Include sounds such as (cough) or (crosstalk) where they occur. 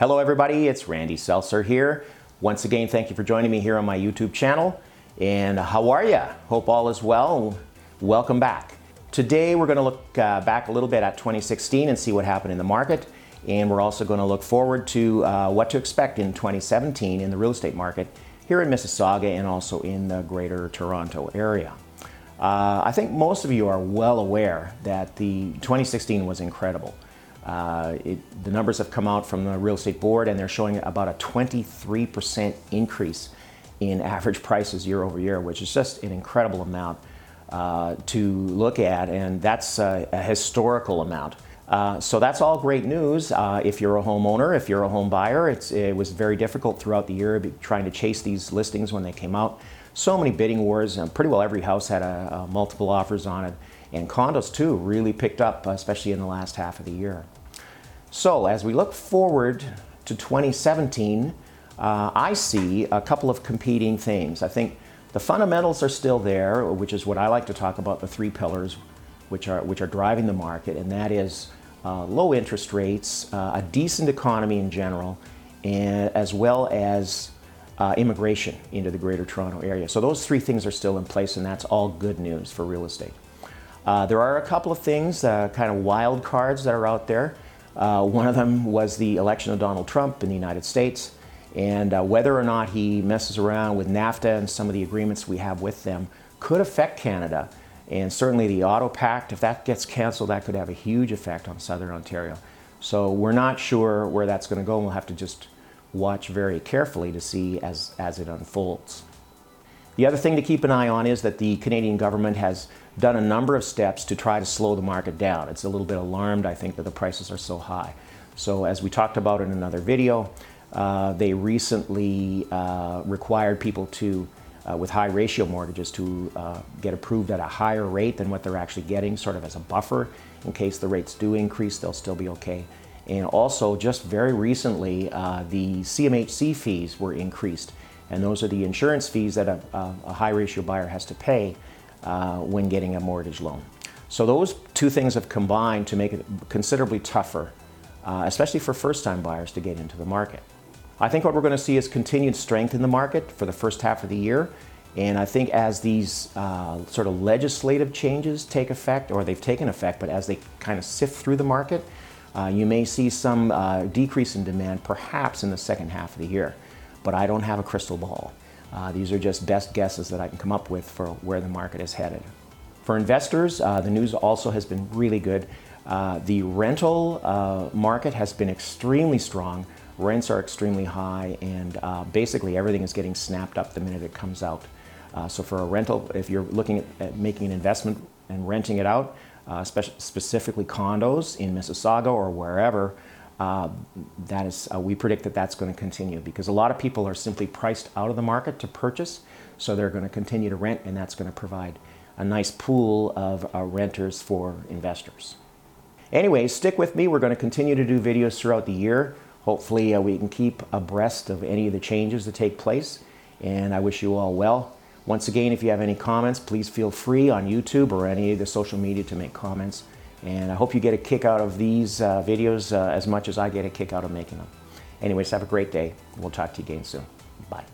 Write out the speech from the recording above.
Hello, everybody. It's Randy Seltzer here. Once again, thank you for joining me here on my YouTube channel. And how are you? Hope all is well. Welcome back. Today, we're going to look uh, back a little bit at 2016 and see what happened in the market. And we're also going to look forward to uh, what to expect in 2017 in the real estate market here in Mississauga and also in the greater Toronto area. Uh, I think most of you are well aware that the 2016 was incredible. Uh, it, the numbers have come out from the real estate board and they're showing about a 23% increase in (laughs) average prices year over year, which is just an incredible amount uh, to look at, and that's a, a historical amount. Uh, so that's all great news. Uh, if you're a homeowner, if you're a home buyer, it was very difficult throughout the year trying to chase these listings when they came out. So many bidding wars, and pretty well every house had a, a multiple offers on it. And condos too really picked up, especially in the last half of the year. So as we look forward to 2017, uh, I see a couple of competing themes. I think the fundamentals are still there, which is what I like to talk about, the three pillars which are, which are driving the market, and that is uh, low interest rates, uh, a decent economy in general, and as well as uh, immigration into the Greater Toronto Area. So those three things are still in place, and that's all good news for real estate. Uh, there are a couple of things, uh, kind of wild cards that are out there. Uh, one of them was the election of Donald Trump in the United States, and uh, whether or not he messes around with NAFTA and some of the agreements we have with them could affect Canada. And certainly the Auto Pact, if that gets canceled, that could have a huge effect on Southern Ontario. So we're not sure where that's going to go, and we'll have to just watch very carefully to see as, as it unfolds. The other thing to keep an eye on is that the Canadian government has done a number of steps to try to slow the market down. It's a little bit alarmed, I think, that the prices are so high. So as we talked about in another video, uh, they recently uh, required people to, uh, with high ratio mortgages, to uh, get approved at a higher rate than what they're actually getting, sort of as a buffer. In case the rates do increase, they'll still be okay. And also, just very recently, uh, the CMHC fees were increased. And those are the insurance fees that a, a high ratio buyer has to pay uh, when getting a mortgage loan. So those two things have combined to make it considerably tougher, uh, especially for first-time buyers to get into the market. I think what we're going to see is continued strength in the market for the first half of the year. And I think as these uh, sort of legislative changes take effect, or they've taken effect, but as they kind of sift through the market, uh, you may see some uh, decrease in demand perhaps in the second half of the year. But I don't have a crystal ball. Uh, these are just best guesses that I can come up with for where the market is headed. For investors, uh, the news also has been really good. Uh, the rental uh, market has been extremely strong. Rents are extremely high, and uh, basically everything is getting snapped up the minute it comes out. Uh, so for a rental, if you're looking at, at making an investment and renting it out, specifically condos in Mississauga or wherever, uh, that is, uh, we predict that that's going to continue because a lot of people are simply priced out of the market to purchase, so they're going to continue to rent, and that's going to provide a nice pool of uh, renters for investors. Anyway, stick with me. We're going to continue to do videos throughout the year. Hopefully, uh, we can keep abreast of any of the changes that take place, and I wish you all well. Once again, if you have any comments, please feel free on YouTube or any of the social media to make comments. And I hope you get a kick out of these uh, videos uh, as much as I get a kick out of making them. Anyways, have a great day. We'll talk to you again soon. Bye.